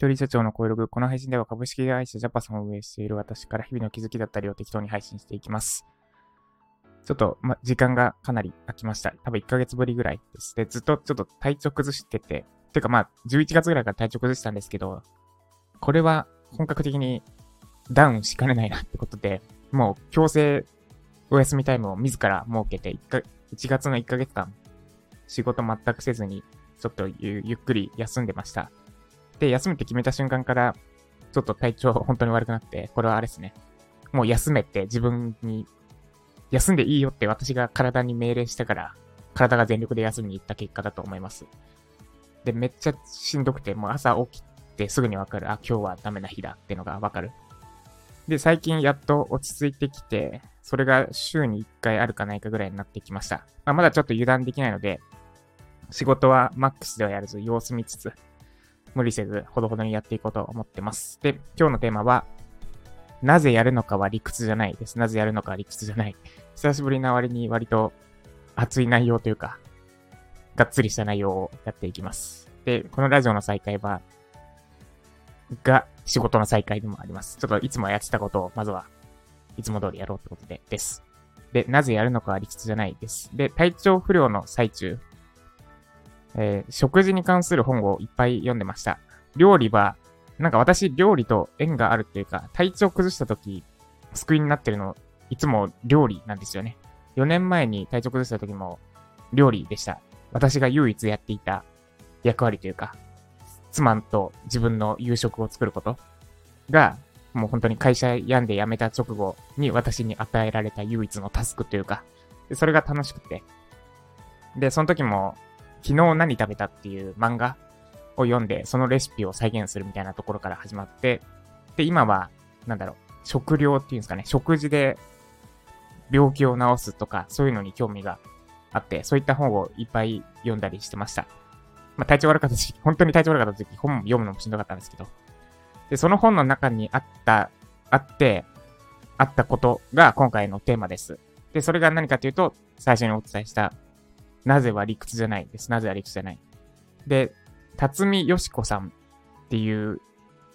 一人社長の声ログ。この配信では株式会社ジャパソンを運営している私から日々の気づきだったりを適当に配信していきます。ちょっと、ま、時間がかなり空きました。多分1ヶ月ぶりぐらいです。で、ずっとちょっと体調崩してて、てかまあ、11月ぐらいから体調崩したんですけど、これは本格的にダウンしかねないなってことで、もう強制お休みタイムを自ら設けて1、1月の1ヶ月間、仕事全くせずに、ちょっとゆっくり休んでました。で、休むって決めた瞬間から、ちょっと体調本当に悪くなって、これはあれですね。もう休めって自分に、休んでいいよって私が体に命令したから、体が全力で休みに行った結果だと思います。で、めっちゃしんどくて、もう朝起きてすぐにわかる。あ、今日はダメな日だってのがわかる。で、最近やっと落ち着いてきて、それが週に1回あるかないかぐらいになってきました。まあ、まだちょっと油断できないので、仕事はマックスではやらず様子見つつ、無理せずほどほどにやっていこうと思ってます。で、今日のテーマは、なぜやるのかは理屈じゃないです。なぜやるのかは理屈じゃない。久しぶりな割に割と熱い内容というか、がっつりした内容をやっていきます。で、このラジオの再開は、が仕事の再開でもあります。ちょっといつもやってたことを、まずはいつも通りやろうってことで、です。で、なぜやるのかは理屈じゃないです。で、体調不良の最中、えー、食事に関する本をいっぱい読んでました。料理は、なんか私、料理と縁があるっていうか、体調崩した時、救いになってるの、いつも料理なんですよね。4年前に体調崩した時も、料理でした。私が唯一やっていた役割というか、妻と自分の夕食を作ることが、もう本当に会社病んで辞めた直後に私に与えられた唯一のタスクというか、それが楽しくて。で、その時も、昨日何食べたっていう漫画を読んで、そのレシピを再現するみたいなところから始まって、で、今は、なんだろう、食療っていうんですかね、食事で病気を治すとか、そういうのに興味があって、そういった本をいっぱい読んだりしてました。まあ、体調悪かった時期、本当に体調悪かった時期、本読むのもしんどかったんですけど。で、その本の中にあった、あって、あったことが今回のテーマです。で、それが何かというと、最初にお伝えした、なぜは理屈じゃないです。なぜは理屈じゃない。で、辰巳よしこさんっていう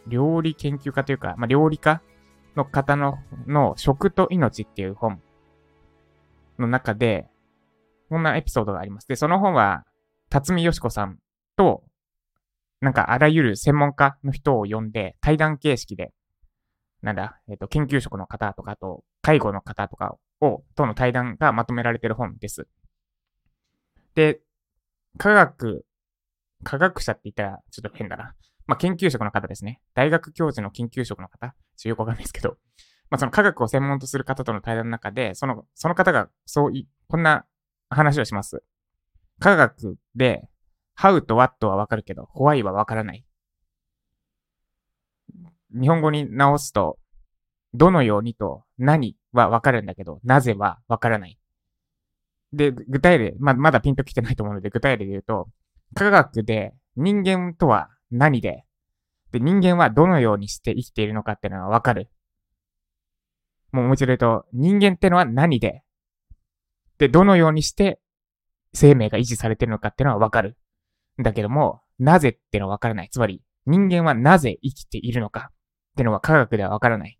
料理研究家というか、まあ、料理家の方の、の食と命っていう本の中で、こんなエピソードがあります。で、その本は、辰巳よしこさんと、なんかあらゆる専門家の人を呼んで、対談形式で、なんだ、えっ、ー、と、研究職の方とか、と、介護の方とかを、との対談がまとめられてる本です。で、科学、科学者って言ったらちょっと変だな。まあ、研究職の方ですね。大学教授の研究職の方ちょっとよくわかんないですけど、まあ、その科学を専門とする方との対談の中で、その、その方が、そうい、こんな話をします。科学で how と what はわかるけど、why はわからない。日本語に直すと、どのようにと何はわかるんだけど、なぜはわからない。で、具体例、ま、まだピンときてないと思うので、具体例で言うと、科学で人間とは何で、で、人間はどのようにして生きているのかっていうのがわかる。もうもう一度言うと、人間ってのは何で、で、どのようにして生命が維持されてるのかっていうのはわかる。だけども、なぜってのはわからない。つまり、人間はなぜ生きているのかっていうのは科学ではわからない。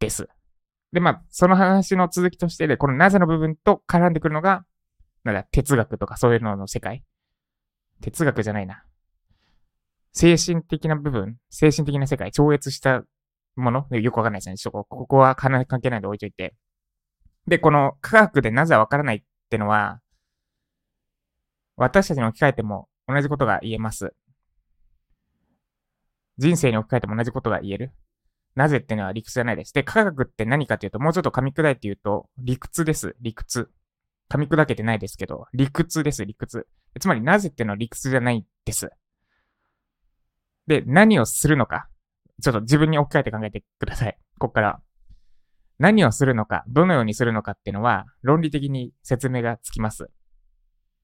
です。で、まあ、その話の続きとしてで、このなぜの部分と絡んでくるのが、なんだ、哲学とかそういうのの世界。哲学じゃないな。精神的な部分、精神的な世界、超越したもの？よくわかんないですね。ちょっとここは関係ないんで置いといて。で、この科学でなぜわからないってのは、私たちに置き換えても同じことが言えます。人生に置き換えても同じことが言える。なぜっていうのは理屈じゃないです。で、科学って何かというと、もうちょっと噛み砕いて言うと、理屈です。理屈。噛み砕けてないですけど、理屈です、理屈。つまり、なぜっていうのは理屈じゃないです。で、何をするのか。ちょっと自分に置き換えて考えてください。こっから。何をするのか、どのようにするのかっていうのは、論理的に説明がつきます。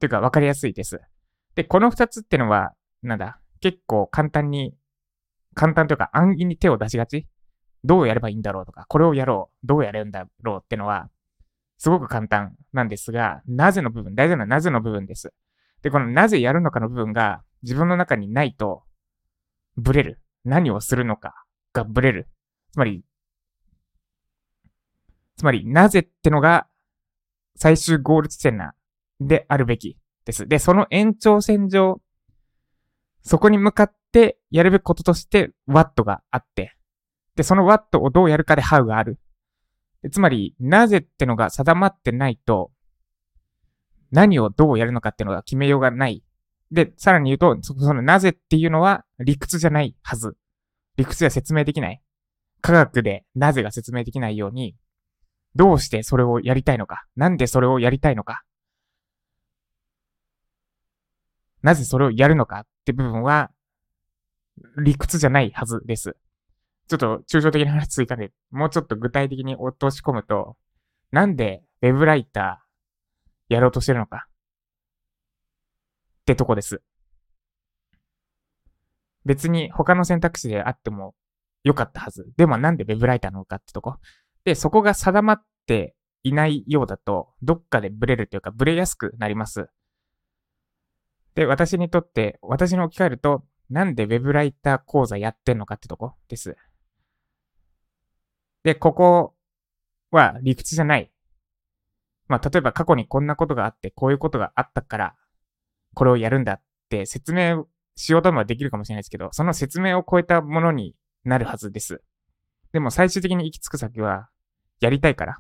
というか分かりやすいです。で、この二つってのは、なんだ、結構簡単に、簡単というか暗記に手を出しがちどうやればいいんだろうとか、これをやろう、どうやれるんだろうってのは、すごく簡単なんですが、なぜの部分、大事なのはなぜの部分です。で、このなぜやるのかの部分が、自分の中にないと、ブレる。何をするのかがブレる。つまり、つまり、なぜってのが最終ゴール地点な、であるべきです。で、その延長線上、そこに向かってやるべきこととして、ワットがあって、で、そのワットをどうやるかでハウがある。つまり、なぜってのが定まってないと、何をどうやるのかってのが決めようがない。で、さらに言うと、そのなぜっていうのは理屈じゃないはず。理屈では説明できない。科学でなぜが説明できないように、どうしてそれをやりたいのか。なんでそれをやりたいのか。なぜそれをやるのかって部分は、理屈じゃないはずです。ちょっと抽象的な話ついたんで、もうちょっと具体的に落とし込むと、なんで web ライターやろうとしてるのかってとこです。別に他の選択肢であってもよかったはず。でもなんで web ライターなのかってとこ。で、そこが定まっていないようだと、どっかでブレるというか、ブレやすくなります。で、私にとって、私に置き換えると、なんで web ライター講座やってんのかってとこです。で、ここは理屈じゃない。まあ、例えば過去にこんなことがあって、こういうことがあったから、これをやるんだって説明しようともできるかもしれないですけど、その説明を超えたものになるはずです。でも最終的に行き着く先は、やりたいから、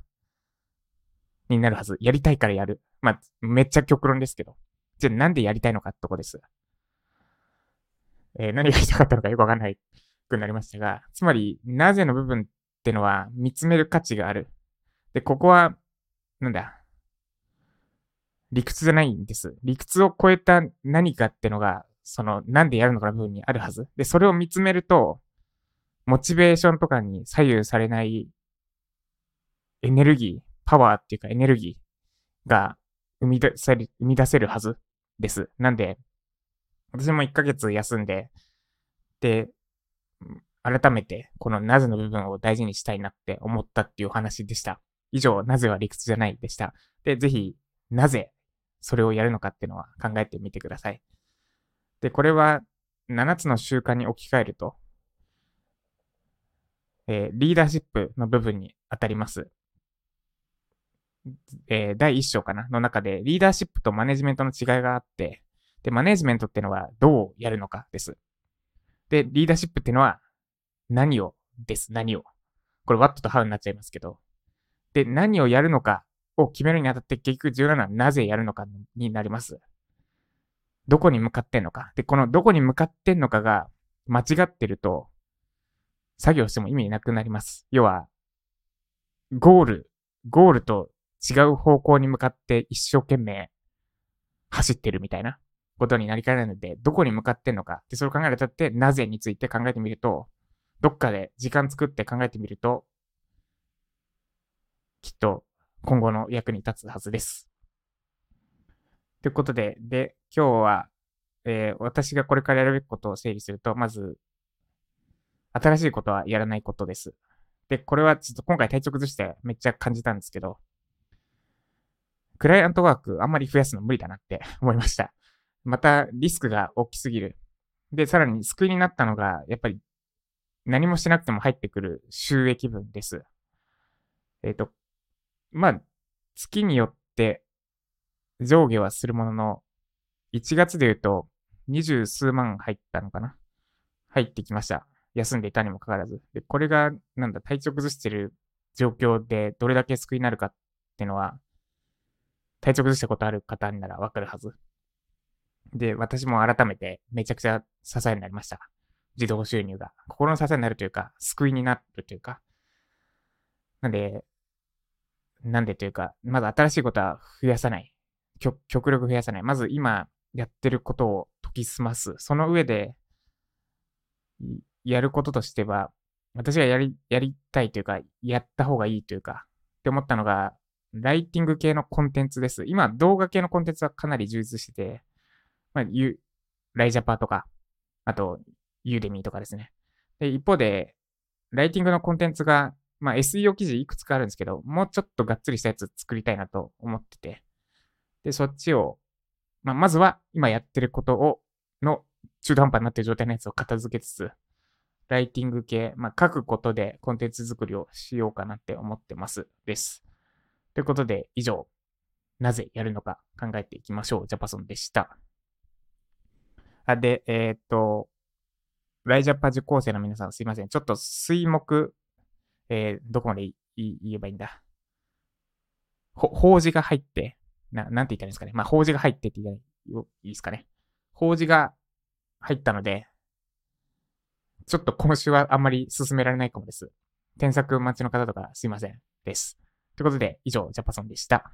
になるはず。やりたいからやる。まあ、めっちゃ極論ですけど。じゃあなんでやりたいのかってとこです。えー、何が言いたかったのかよくわかんないくなりましたが、つまり、なぜの部分っってのは見つめる価値がある。で、ここは、なんだ、理屈じゃないんです。理屈を超えた何かってのが、その、なんでやるのかの部分にあるはず。で、それを見つめると、モチベーションとかに左右されないエネルギー、パワーっていうかエネルギーが生み出せる、生み出せるはずです。なんで、私も1ヶ月休んで、で、改めて、このなぜの部分を大事にしたいなって思ったっていうお話でした。以上、なぜは理屈じゃないでした。で、ぜひ、なぜそれをやるのかっていうのは考えてみてください。で、これは7つの習慣に置き換えると、えー、リーダーシップの部分に当たります。えー、第1章かな？の中で、リーダーシップとマネジメントの違いがあって、で、マネジメントっていうのはどうやるのかです。で、リーダーシップっていうのは何をです。何を。これ what と how になっちゃいますけど。で、何をやるのかを決めるにあたって結局重要なのはなぜやるのかになります。どこに向かってんのか。で、このどこに向かってんのかが間違ってると、作業しても意味なくなります。要は、ゴール、ゴールと違う方向に向かって一生懸命走ってるみたいなことになりかねないので、どこに向かってんのか。で、それを考えるとって、なぜについて考えてみると、どっかで時間作って考えてみると、きっと今後の役に立つはずです。ということで、で、今日は、えー、私がこれからやるべきことを整理すると、まず、新しいことはやらないことです。で、これはちょっと今回体調崩してめっちゃ感じたんですけど、クライアントワークあんまり増やすの無理だなって 思いました。またリスクが大きすぎる。で、さらに救いになったのが、やっぱり何もしなくても入ってくる収益分です。えっ、ー、と、まあ、月によって上下はするものの、1月で言うと二十数万入ったのかな？入ってきました。休んでいたにもかかわらず。で、これが、なんだ、体調崩してる状況でどれだけ救いになるかっていうのは、体調崩したことある方ならわかるはず。で、私も改めてめちゃくちゃ支えになりました。自動収入が。心の支えになるというか、救いになるというか。なんで、なんでというか、まず新しいことは増やさない。極力増やさない。まず今やってることを解き澄ます。その上で、やることとしては、私がやり、やりたいというか、やった方がいいというか、って思ったのが、ライティング系のコンテンツです。今、動画系のコンテンツはかなり充実してて、まあ、ライジャパとか、あと、ユーデミーとかですね。で、一方で、ライティングのコンテンツが、まあ、SEO 記事いくつかあるんですけど、もうちょっとがっつりしたやつ作りたいなと思ってて、で、そっちを、まあ、まずは今やってることを、の中途半端になってる状態のやつを片付けつつ、ライティング系、まあ、書くことでコンテンツ作りをしようかなって思ってます。です。ということで、以上、なぜやるのか考えていきましょう。ジャパソンでした。あ、で、えー、っと、ライジャパ受講生の皆さんすいません。ちょっと水木、えー、どこまで言えばいいんだ？ほ、法事が入って、な、なんて言ったらいいんですかね。まあ、法事が入ってって言ったらいいですかね。法事が入ったので、ちょっと今週はあんまり進められないかもです。添削待ちの方とかすいません。です。ということで、以上、ジャパソンでした。